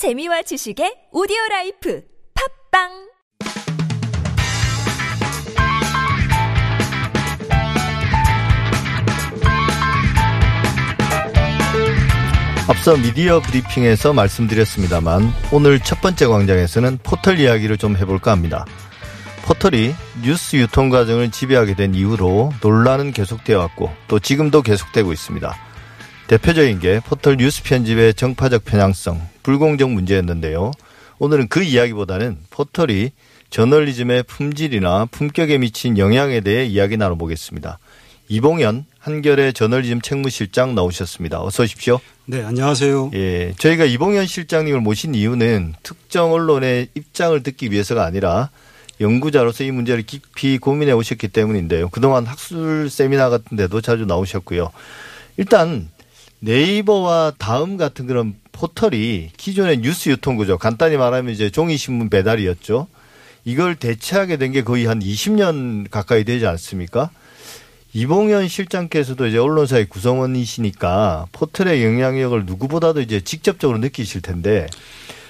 재미와 지식의 오디오 life 팟빵 앞서 미디어 브리핑에서 말씀드렸습니다만 오늘 첫 번째 광장에서는 포털 이야기를 좀 해볼까 합니다. 포털이 뉴스 유통 과정을 지배하게 된 이후로 논란은 계속되어 왔고 또 지금도 계속되고 있습니다. 대표적인 게 포털 뉴스 편집의 정파적 편향성, 불공정 문제였는데요. 오늘은 그 이야기보다는 포털이 저널리즘의 품질이나 품격에 미친 영향에 대해 이야기 나눠보겠습니다. 이봉현 한결의 저널리즘 책무실장 나오셨습니다. 어서 오십시오. 네, 안녕하세요. 예, 저희가 이봉현 실장님을 모신 이유는 특정 언론의 입장을 듣기 위해서가 아니라 연구자로서 이 문제를 깊이 고민해 오셨기 때문인데요. 그동안 학술 세미나 같은 데도 자주 나오셨고요. 일단 네이버와 다음 같은 그런 포털이 기존의 뉴스 유통 구조, 간단히 말하면 이제 종이 신문 배달이었죠. 이걸 대체하게 된 게 거의 한 20년 가까이 되지 않습니까? 이봉현 실장께서도 이제 언론사의 구성원이시니까 포털의 영향력을 누구보다도 이제 직접적으로 느끼실 텐데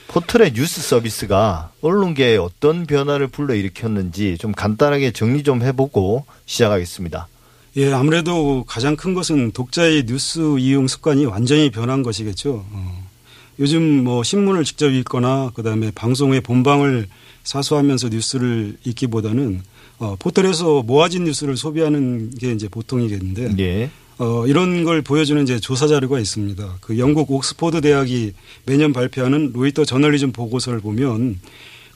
포털의 뉴스 서비스가 언론계에 어떤 변화를 불러일으켰는지 좀 간단하게 정리 좀 해보고 시작하겠습니다. 예, 아무래도 가장 큰 것은 독자의 뉴스 이용 습관이 완전히 변한 것이겠죠. 어. 요즘 뭐 신문을 직접 읽거나 그다음에 방송의 본방을 사수하면서 뉴스를 읽기보다는 어, 포털에서 모아진 뉴스를 소비하는 게 이제 보통이겠는데 예. 어, 이런 걸 보여주는 이제 조사 자료가 있습니다. 그 영국 옥스포드 대학이 매년 발표하는 로이터 저널리즘 보고서를 보면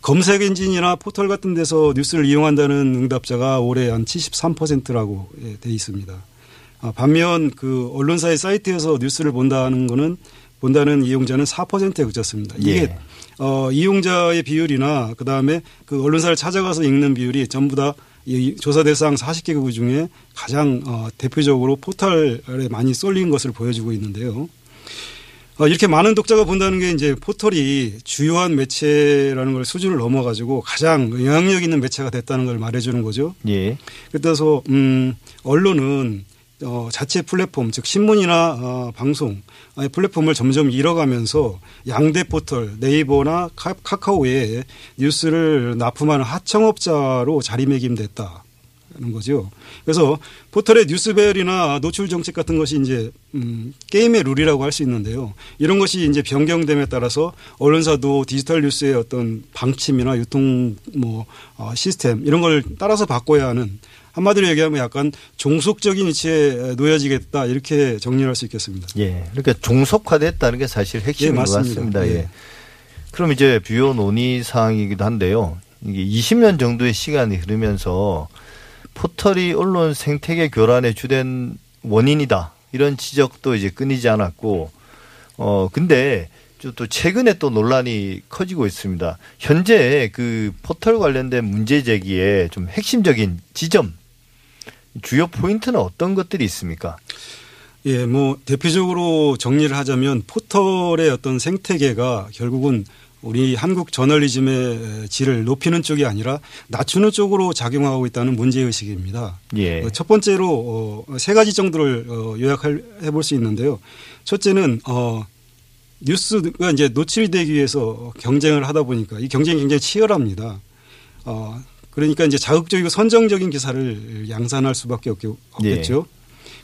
검색 엔진이나 포털 같은 데서 뉴스를 이용한다는 응답자가 올해 한 73%라고 예, 돼 있습니다. 아, 반면 그 언론사의 사이트에서 뉴스를 본다는 거는 본다는 이용자는 4%에 그쳤습니다. 이게 예. 어, 이용자의 비율이나 그다음에 그 언론사를 찾아가서 읽는 비율이 전부 다 이 조사 대상 40개국 중에 가장 어, 대표적으로 포털에 많이 쏠린 것을 보여주고 있는데요. 어, 이렇게 많은 독자가 본다는 게 이제 포털이 주요한 매체라는 걸 수준을 넘어가지고 가장 영향력 있는 매체가 됐다는 걸 말해주는 거죠. 예. 그래서 음, 언론은 어, 자체 플랫폼 즉 신문이나 어, 방송 의 플랫폼을 점점 잃어가면서 양대 포털 네이버나 카, 카카오에 뉴스를 납품하는 하청업자로 자리매김됐다. 는 거죠. 그래서 포털의 뉴스 배열이나 노출 정책 같은 것이 이제 음 게임의 룰이라고 할 수 있는데요. 이런 것이 이제 변경됨에 따라서 언론사도 디지털 뉴스의 어떤 방침이나 유통 뭐 어, 시스템 이런 걸 따라서 바꿔야 하는 한마디로 얘기하면 약간 종속적인 위치에 놓여지겠다 이렇게 정리할 수 있겠습니다. 예. 그러니까 종속화됐다는 게 사실 핵심인 예, 것. 같습니다. 예. 예. 그럼 이제 주요 논의 사항이기도 한데요. 이게 20년 정도의 시간이 흐르면서 포털이 언론 생태계 교란의 주된 원인이다. 이런 지적도 이제 끊이지 않았고, 어, 근데 또 최근에 또 논란이 커지고 있습니다. 현재 그 포털 관련된 문제 제기에 좀 핵심적인 지점, 주요 포인트는 어떤 것들이 있습니까? 예, 뭐 대표적으로 정리를 하자면 포털의 어떤 생태계가 결국은 우리 한국 저널리즘의 질을 높이는 쪽이 아니라 낮추는 쪽으로 작용하고 있다는 문제 의식입니다. 예. 어, 첫 번째로 어, 세 가지 정도를 어, 요약해 볼 수 있는데요. 첫째는 어, 뉴스가 이제 노출되기 위해서 경쟁을 하다 보니까 이 경쟁이 굉장히 치열합니다. 어, 그러니까 이제 자극적이고 선정적인 기사를 양산할 수밖에 없- 없겠죠.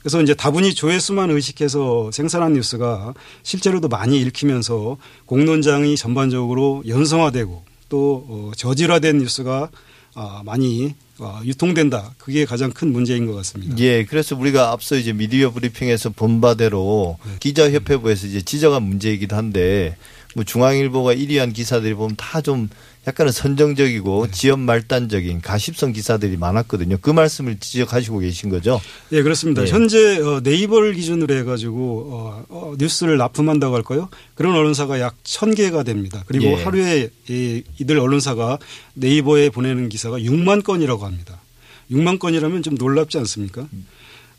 그래서 이제 다분히 조회수만 의식해서 생산한 뉴스가 실제로도 많이 읽히면서 공론장이 전반적으로 연성화되고 또 어, 저질화된 뉴스가 아, 많이 어, 유통된다. 그게 가장 큰 문제인 것 같습니다. 예, 그래서 우리가 앞서 이제 미디어 브리핑에서 본 바대로 네. 기자협회부에서 이제 지적한 문제이기도 한데 뭐 중앙일보가 1위한 기사들이 보면 다 좀 약간은 선정적이고 네. 지연 말단적인 가십성 기사들이 많았거든요. 그 말씀을 지적하시고 계신 거죠? 예, 그렇습니다. 네. 현재 어, 네이버를 기준으로 해가지고 어, 어, 뉴스를 납품한다고 할까요? 그런 언론사가 약천 개가 됩니다. 그리고 예. 하루에 이, 이들 언론사가 네이버에 보내는 기사가 6만 건이라고 합니다. 6만 건이라면 좀 놀랍지 않습니까?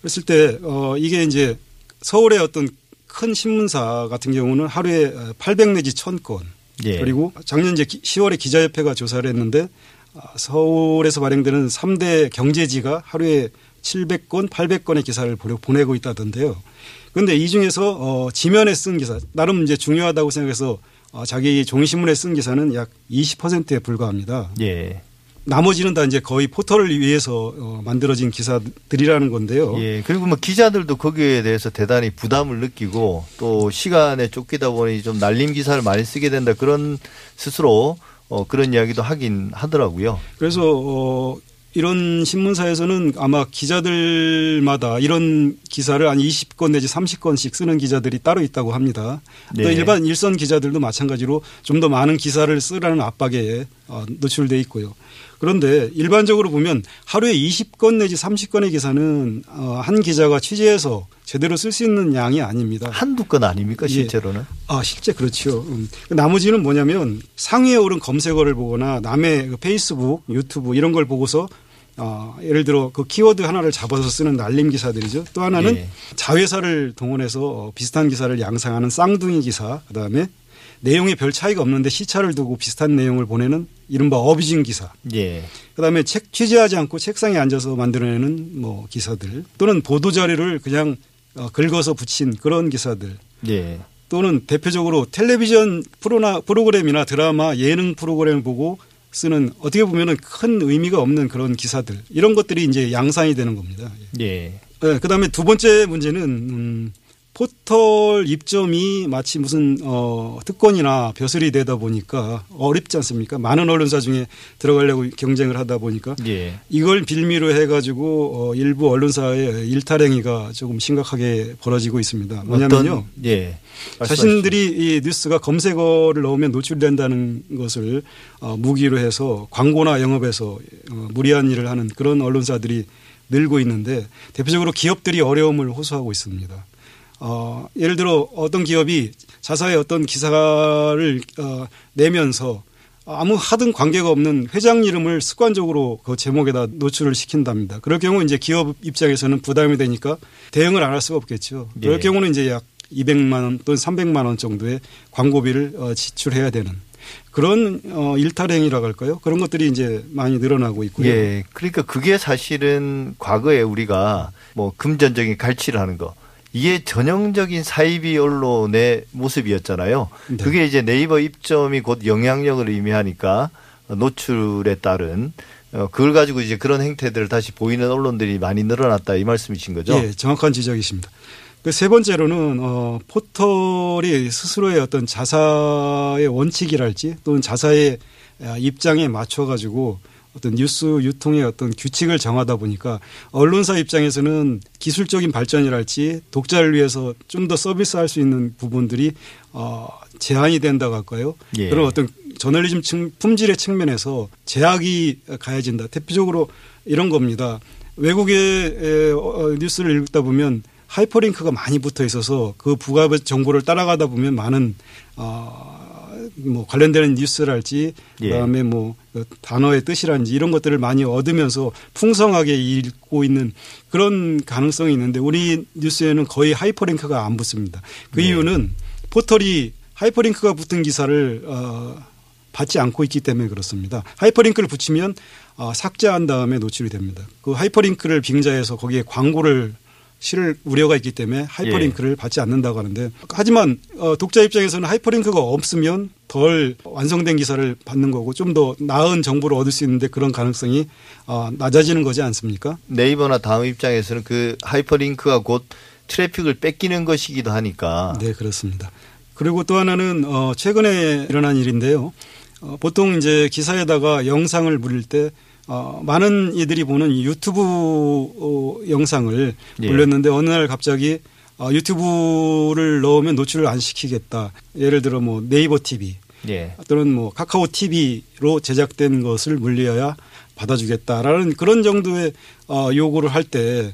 그랬을 때 어, 이게 이제 서울의 어떤 큰 신문사 같은 경우는 하루에 800 내지 1000건 예. 그리고 작년 이제 10월에 기자협회가 조사를 했는데 아, 서울에서 발행되는 3대 경제지가 하루에 700건, 800건의 기사를 보내- 보내고 있다던데요. 그런데 이 중에서 어, 지면에 쓴 기사 나름 이제 중요하다고 생각해서 어, 자기 종이신문에 쓴 기사는 약 20%에 불과합니다. 예. 나머지는 다 이제 거의 포털을 위해서 어, 만들어진 기사들이라는 건데요. 예. 그리고 뭐 기자들도 거기에 대해서 대단히 부담을 느끼고 또 시간에 쫓기다 보니 좀 날림 기사를 많이 쓰게 된다 그런 스스로 어 그런 이야기도 하긴 하더라고요. 그래서 어 이런 신문사에서는 아마 기자들마다 이런 기사를 한 20건 내지 30건씩 쓰는 기자들이 따로 있다고 합니다. 또 네. 일반 일선 기자들도 마찬가지로 좀 더 많은 기사를 쓰라는 압박에 어, 노출돼 있고요. 그런데 일반적으로 보면 하루에 20건 내지 30건의 기사는 어, 한 기자가 취재해서 제대로 쓸 수 있는 양이 아닙니다. 한두 건 아닙니까 예. 실제로는? 아, 실제 그렇죠. 음. 나머지는 뭐냐면 상위에 오른 검색어를 보거나 남의 그 페이스북, 유튜브 이런 걸 보고서 어, 예를 들어 그 키워드 하나를 잡아서 쓰는 날림 기사들이죠. 또 하나는 예. 자회사를 동원해서 어, 비슷한 기사를 양상하는 쌍둥이 기사, 그다음에 내용에 별 차이가 없는데 시차를 두고 비슷한 내용을 보내는 이른바 어비징 기사. 예. 그다음에 책 취재하지 않고 책상에 앉아서 만들어내는 뭐 기사들 또는 보도 자료를 그냥 어, 긁어서 붙인 그런 기사들 예. 또는 대표적으로 텔레비전 프로나 프로그램이나 드라마 예능 프로그램을 보고 쓰는 어떻게 보면은 큰 의미가 없는 그런 기사들 이런 것들이 이제 양산이 되는 겁니다. 예. 네, 그다음에 두 번째 문제는 음, 포털 입점이 마치 무슨 어 특권이나 벼슬이 되다 보니까 어렵지 않습니까? 많은 언론사 중에 들어가려고 경쟁을 하다 보니까 예. 이걸 빌미로 해가지고 어 일부 언론사의 일탈행위가 조금 심각하게 벌어지고 있습니다. 뭐냐면요. 예. 자신들이 이 뉴스가 검색어를 넣으면 노출된다는 것을 어, 무기로 해서 광고나 영업에서 어, 무리한 일을 하는 그런 언론사들이 늘고 있는데 대표적으로 기업들이 어려움을 호소하고 있습니다. 어, 예를 들어 어떤 기업이 자사의 어떤 기사를 어, 내면서 아무 하등 관계가 없는 회장 이름을 습관적으로 그 제목에다 노출을 시킨답니다. 그럴 경우 이제 기업 입장에서는 부담이 되니까 대응을 안 할 수가 없겠죠. 그럴 예. 경우는 이제 약 200만 원 또는 300만 원 정도의 광고비를 어, 지출해야 되는 그런 어, 일탈 행위라고 할까요? 그런 것들이 이제 많이 늘어나고 있고요. 예. 그러니까 그게 사실은 과거에 우리가 뭐 금전적인 갈취를 하는 거 이게 전형적인 사이비 언론의 모습이었잖아요. 네. 그게 이제 네이버 입점이 곧 영향력을 의미하니까 노출에 따른 어, 그걸 가지고 이제 그런 행태들을 다시 보이는 언론들이 많이 늘어났다 이 말씀이신 거죠? 예, 정확한 지적이십니다. 그 세 번째로는 어 포털이 스스로의 어떤 자사의 원칙이랄지 또는 자사의 아, 입장에 맞춰 가지고 어떤 뉴스 유통의 어떤 규칙을 정하다 보니까 언론사 입장에서는 기술적인 발전이랄지 독자를 위해서 좀 더 서비스할 수 있는 부분들이 어 제한이 된다고 할까요? 예. 그런 어떤 저널리즘 측, 품질의 측면에서 제약이 가해진다. 대표적으로 이런 겁니다. 외국의 에, 어, 뉴스를 읽다 보면 하이퍼링크가 많이 붙어 있어서 그 부가 정보를 따라가다 보면 많은 어 뭐 관련되는 뉴스랄지 예. 그다음에 뭐그 단어의 뜻이랄지 이런 것들을 많이 얻으면서 풍성하게 읽고 있는 그런 가능성이 있는데 우리 뉴스에는 거의 하이퍼링크가 안 붙습니다. 그 네. 이유는 포털이 하이퍼링크가 붙은 기사를 어 받지 않고 있기 때문에 그렇습니다. 하이퍼링크를 붙이면 어, 삭제한 다음에 노출이 됩니다. 그 하이퍼링크를 빙자해서 거기에 광고를 실을 우려가 있기 때문에 하이퍼링크를 받지 않는다고 하는데 하지만 어, 독자 입장에서는 하이퍼링크가 없으면 덜 완성된 기사를 받는 거고 좀 더 나은 정보를 얻을 수 있는데 그런 가능성이 어, 낮아지는 거지 않습니까? 네이버나 다음 입장에서는 그 하이퍼링크가 곧 트래픽을 뺏기는 것이기도 하니까 네, 그렇습니다. 그리고 또 하나는 어 최근에 일어난 일인데요. 어 보통 이제 기사에다가 영상을 물릴 때 어 많은 이들이 보는 유튜브 어 영상을 예. 올렸는데 어느 날 갑자기 어 유튜브를 넣으면 노출을 안 시키겠다. 예를 들어 뭐 네이버 TV 예. 또는 뭐 카카오 TV로 제작된 것을 물려야 받아주겠다라는 그런 정도의 어, 요구를 할 때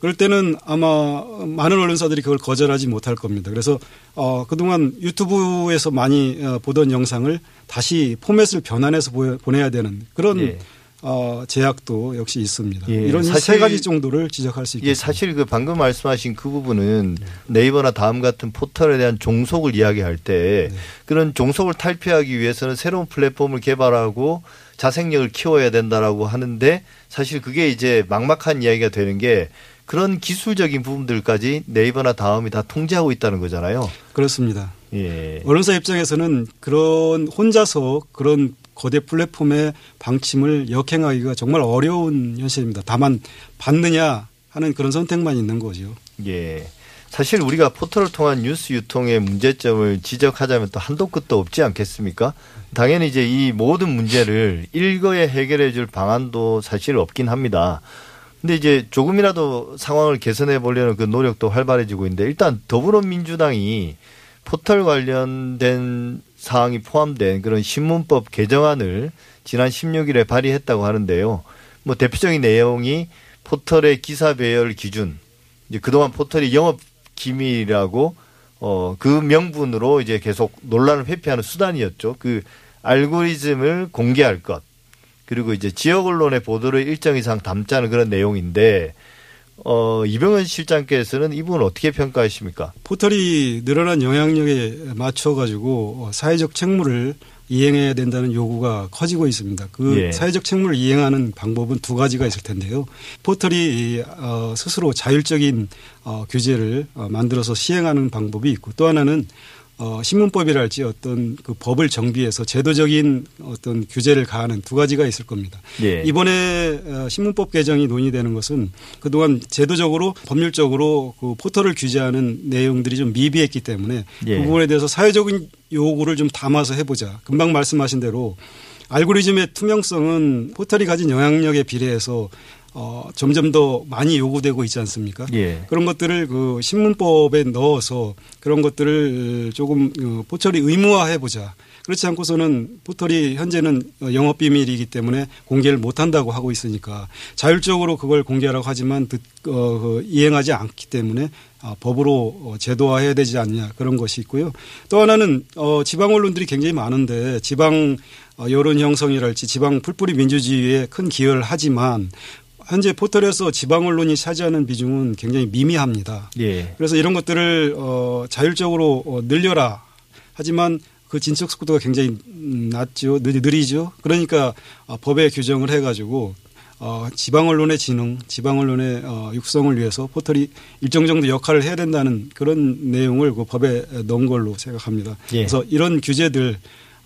그럴 때는 아마 많은 언론사들이 그걸 거절하지 못할 겁니다. 그래서 어, 그동안 유튜브에서 많이 어, 보던 영상을 다시 포맷을 변환해서 보여- 보내야 되는 그런 예. 어, 제약도 역시 있습니다. 예, 이런 세 사실- 가지 정도를 지적할 수 있겠습니다. 예, 사실 그 방금 말씀하신 그 부분은 네이버나 다음 같은 포털에 대한 종속을 이야기할 때 네. 그런 종속을 탈피하기 위해서는 새로운 플랫폼을 개발하고 자생력을 키워야 된다라고 하는데 사실 그게 이제 막막한 이야기가 되는 게 그런 기술적인 부분들까지 네이버나 다음이 다 통제하고 있다는 거잖아요. 그렇습니다. 예. 언론사 입장에서는 그런 혼자서 그런 거대 플랫폼의 방침을 역행하기가 정말 어려운 현실입니다. 다만 받느냐 하는 그런 선택만 있는 거죠. 예. 사실 우리가 포털을 통한 뉴스 유통의 문제점을 지적하자면 또 한도 끝도 없지 않겠습니까? 당연히 이제 이 모든 문제를 일거에 해결해 줄 방안도 사실 없긴 합니다. 근데 이제 조금이라도 상황을 개선해 보려는 그 노력도 활발해지고 있는데 일단 더불어민주당이 포털 관련된 사항이 포함된 그런 신문법 개정안을 지난 16일에 발의했다고 하는데요. 뭐 대표적인 내용이 포털의 기사 배열 기준, 이제 그동안 포털이 영업 기밀이라고 어 그 명분으로 이제 계속 논란을 회피하는 수단이었죠. 그 알고리즘을 공개할 것. 그리고 이제 지역 언론의 보도를 일정 이상 담자는 그런 내용인데 어 이병헌 실장께서는 이 부분 어떻게 평가하십니까? 포털이 늘어난 영향력에 맞춰 가지고 사회적 책무를 이행해야 된다는 요구가 커지고 있습니다. 그 예. 사회적 책무를 이행하는 방법은 두 가지가 있을 텐데요. 포털이 어, 스스로 자율적인 어, 규제를 어, 만들어서 시행하는 방법이 있고 또 하나는 어, 신문법이랄지 어떤 그 법을 정비해서 제도적인 어떤 규제를 가하는 두 가지가 있을 겁니다. 예. 이번에 어, 신문법 개정이 논의되는 것은 그동안 제도적으로 법률적으로 그 포털을 규제하는 내용들이 좀 미비했기 때문에 예. 그 부분에 대해서 사회적인 요구를 좀 담아서 해보자. 금방 말씀하신 대로 알고리즘의 투명성은 포털이 가진 영향력에 비례해서 어, 점점 더 많이 요구되고 있지 않습니까? 예. 그런 것들을 그 신문법에 넣어서 그런 것들을 조금 어, 포털이 의무화해 보자. 그렇지 않고서는 포털이 현재는 영업 비밀이기 때문에 공개를 못 한다고 하고 있으니까 자율적으로 그걸 공개하라고 하지만 듣, 어, 그 이행하지 않기 때문에 아, 법으로 어, 제도화해야 되지 않냐 그런 것이 있고요. 또 하나는 어, 지방 언론들이 굉장히 많은데 지방 어, 여론 형성이랄지 지방 풀뿌리 민주주의에 큰 기여를 하지만 현재 포털에서 지방 언론이 차지하는 비중은 굉장히 미미합니다. 예. 그래서 이런 것들을 어, 자율적으로 어, 늘려라. 하지만 그 진척 속도가 굉장히 음, 낮죠. 느- 느리죠. 그러니까 어, 법에 규정을 해가지고 어, 지방 언론의 진흥, 지방 언론의 어, 육성을 위해서 포털이 일정 정도 역할을 해야 된다는 그런 내용을 그 법에 넣은 걸로 생각합니다. 예. 그래서 이런 규제들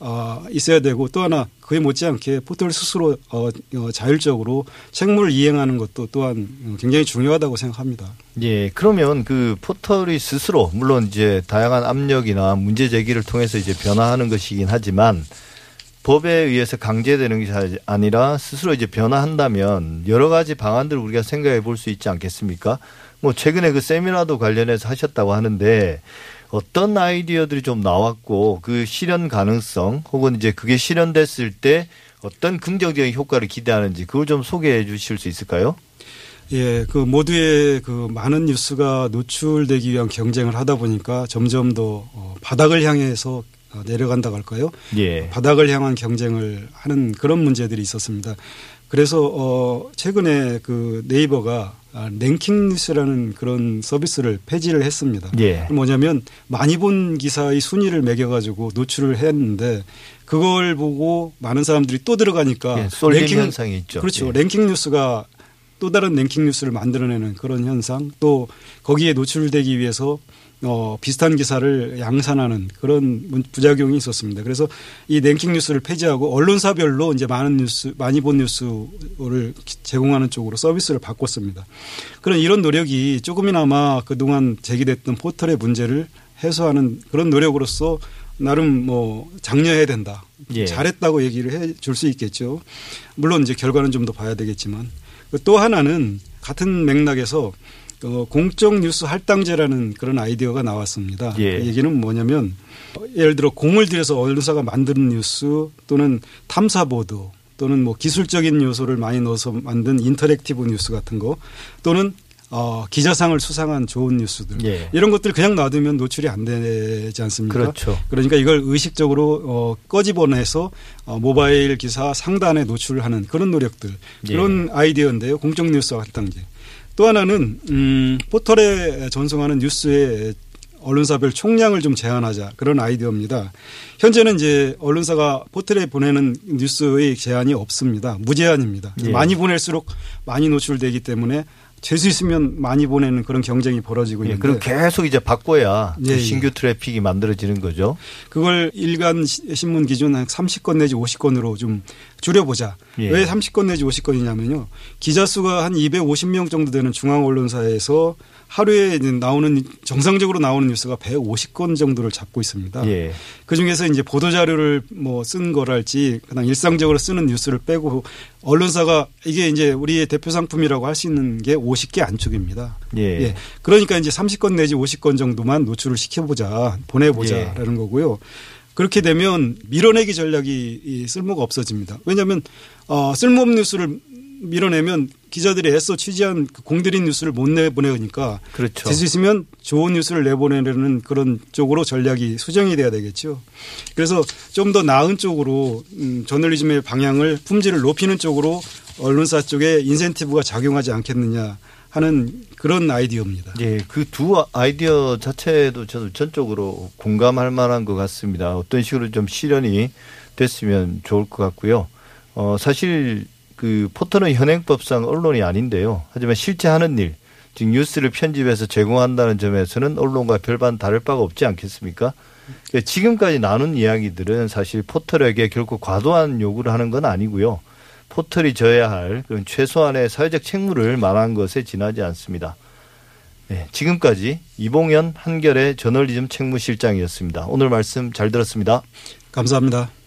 어, 있어야 되고 또 하나 그에 못지않게 포털 스스로 어, 어, 자율적으로 책무를 이행하는 것도 또한 어, 굉장히 중요하다고 생각합니다. 예, 그러면 그 포털이 스스로 물론 이제 다양한 압력이나 문제 제기를 통해서 이제 변화하는 것이긴 하지만 법에 의해서 강제되는 것이 아니라 스스로 이제 변화한다면 여러 가지 방안들을 우리가 생각해 볼 수 있지 않겠습니까? 뭐 최근에 그 세미나도 관련해서 하셨다고 하는데 어떤 아이디어들이 좀 나왔고 그 실현 가능성 혹은 이제 그게 실현됐을 때 어떤 긍정적인 효과를 기대하는지 그걸 좀 소개해 주실 수 있을까요? 예, 그 모두의 그 많은 뉴스가 노출되기 위한 경쟁을 하다 보니까 점점 더 어, 바닥을 향해서 어, 내려간다고 할까요? 예. 바닥을 향한 경쟁을 하는 그런 문제들이 있었습니다. 그래서 어 최근에 그 네이버가 아, 랭킹 뉴스라는 그런 서비스를 폐지를 했습니다. 예. 뭐냐면 많이 본 기사의 순위를 매겨 가지고 노출을 했는데 그걸 보고 많은 사람들이 또 들어가니까 예, 쏠림 현상이 있죠. 그렇죠. 예. 랭킹 뉴스가 또 다른 랭킹 뉴스를 만들어내는 그런 현상 또 거기에 노출되기 위해서 어, 비슷한 기사를 양산하는 그런 문- 부작용이 있었습니다. 그래서 이 랭킹 뉴스를 폐지하고 언론사별로 이제 많은 뉴스, 많이 본 뉴스를 제공하는 쪽으로 서비스를 바꿨습니다. 그런 이런 노력이 조금이나마 그동안 제기됐던 포털의 문제를 해소하는 그런 노력으로서 나름 뭐 장려해야 된다. 예. 잘했다고 얘기를 해 줄 수 있겠죠. 물론 이제 결과는 좀 더 봐야 되겠지만 또 하나는 같은 맥락에서 어, 공적 뉴스 할당제라는 그런 아이디어가 나왔습니다. 예. 그 얘기는 뭐냐면 어, 예를 들어 공을 들여서 언론사가 만드는 뉴스 또는 탐사 보도 또는 뭐 기술적인 요소를 많이 넣어서 만든 interactive 뉴스 같은 거 또는 어, 기자상을 수상한 좋은 뉴스들 예. 이런 것들 그냥 놔두면 노출이 안 되지 않습니까? 그렇죠. 그러니까 이걸 의식적으로 어, 꺼집어내서 어, 모바일 기사 상단에 노출하는 그런 노력들 예. 그런 아이디어인데요. 공적 뉴스 할당제. 또 하나는 음, 포털에 전송하는 뉴스의 언론사별 총량을 좀 제한하자 그런 아이디어입니다. 현재는 이제 언론사가 포털에 보내는 뉴스의 제한이 없습니다. 무제한입니다. 예. 많이 보낼수록 많이 노출되기 때문에 재수 있으면 많이 보내는 그런 경쟁이 벌어지고 예, 있는데 그리고 계속 이제 바꿔야 그 예, 예. 신규 트래픽이 만들어지는 거죠. 그걸 일간 시- 신문 기준 한 30건 내지 50건으로 좀 줄여보자. 예. 왜 30건 내지 50건이냐면요. 기자 수가 한 250명 정도 되는 중앙 언론사에서 하루에 나오는 정상적으로 나오는 뉴스가 150건 정도를 잡고 있습니다. 예. 그 중에서 이제 보도 자료를 뭐 쓴 거랄지 그냥 일상적으로 쓰는 뉴스를 빼고 언론사가 이게 이제 우리의 대표 상품이라고 할 수 있는 게 50개 안쪽입니다. 예. 그러니까 이제 30건 내지 50건 정도만 노출을 시켜보자, 예. 보내보자라는 거고요. 그렇게 되면 밀어내기 전략이 이 쓸모가 없어집니다. 왜냐하면 어, 쓸모없는 뉴스를 밀어내면 기자들이 애써 취재한 그 공들인 뉴스를 못 내보내니까 그렇죠. 될수 있으면 좋은 뉴스를 내보내려는 그런 쪽으로 전략이 수정이 돼야 되겠죠. 그래서 좀 더 나은 쪽으로 음, 저널리즘의 방향을 품질을 높이는 쪽으로 언론사 쪽에 인센티브가 작용하지 않겠느냐 하는 그런 아이디어입니다. 예, 그 두 아이디어 자체도 저는 전적으로 공감할 만한 것 같습니다. 어떤 식으로 좀 실현이 됐으면 좋을 것 같고요. 어, 사실 그 포털은 현행법상 언론이 아닌데요. 하지만 실제 하는 일, 즉 뉴스를 편집해서 제공한다는 점에서는 언론과 별반 다를 바가 없지 않겠습니까? 그러니까 지금까지 나눈 이야기들은 사실 포털에게 결코 과도한 요구를 하는 건 아니고요. 포털이 져야 할 그런 최소한의 사회적 책무를 말한 것에 지나지 않습니다. 네, 지금까지 이봉현 한결의 저널리즘 책무실장이었습니다. 오늘 말씀 잘 들었습니다. 감사합니다.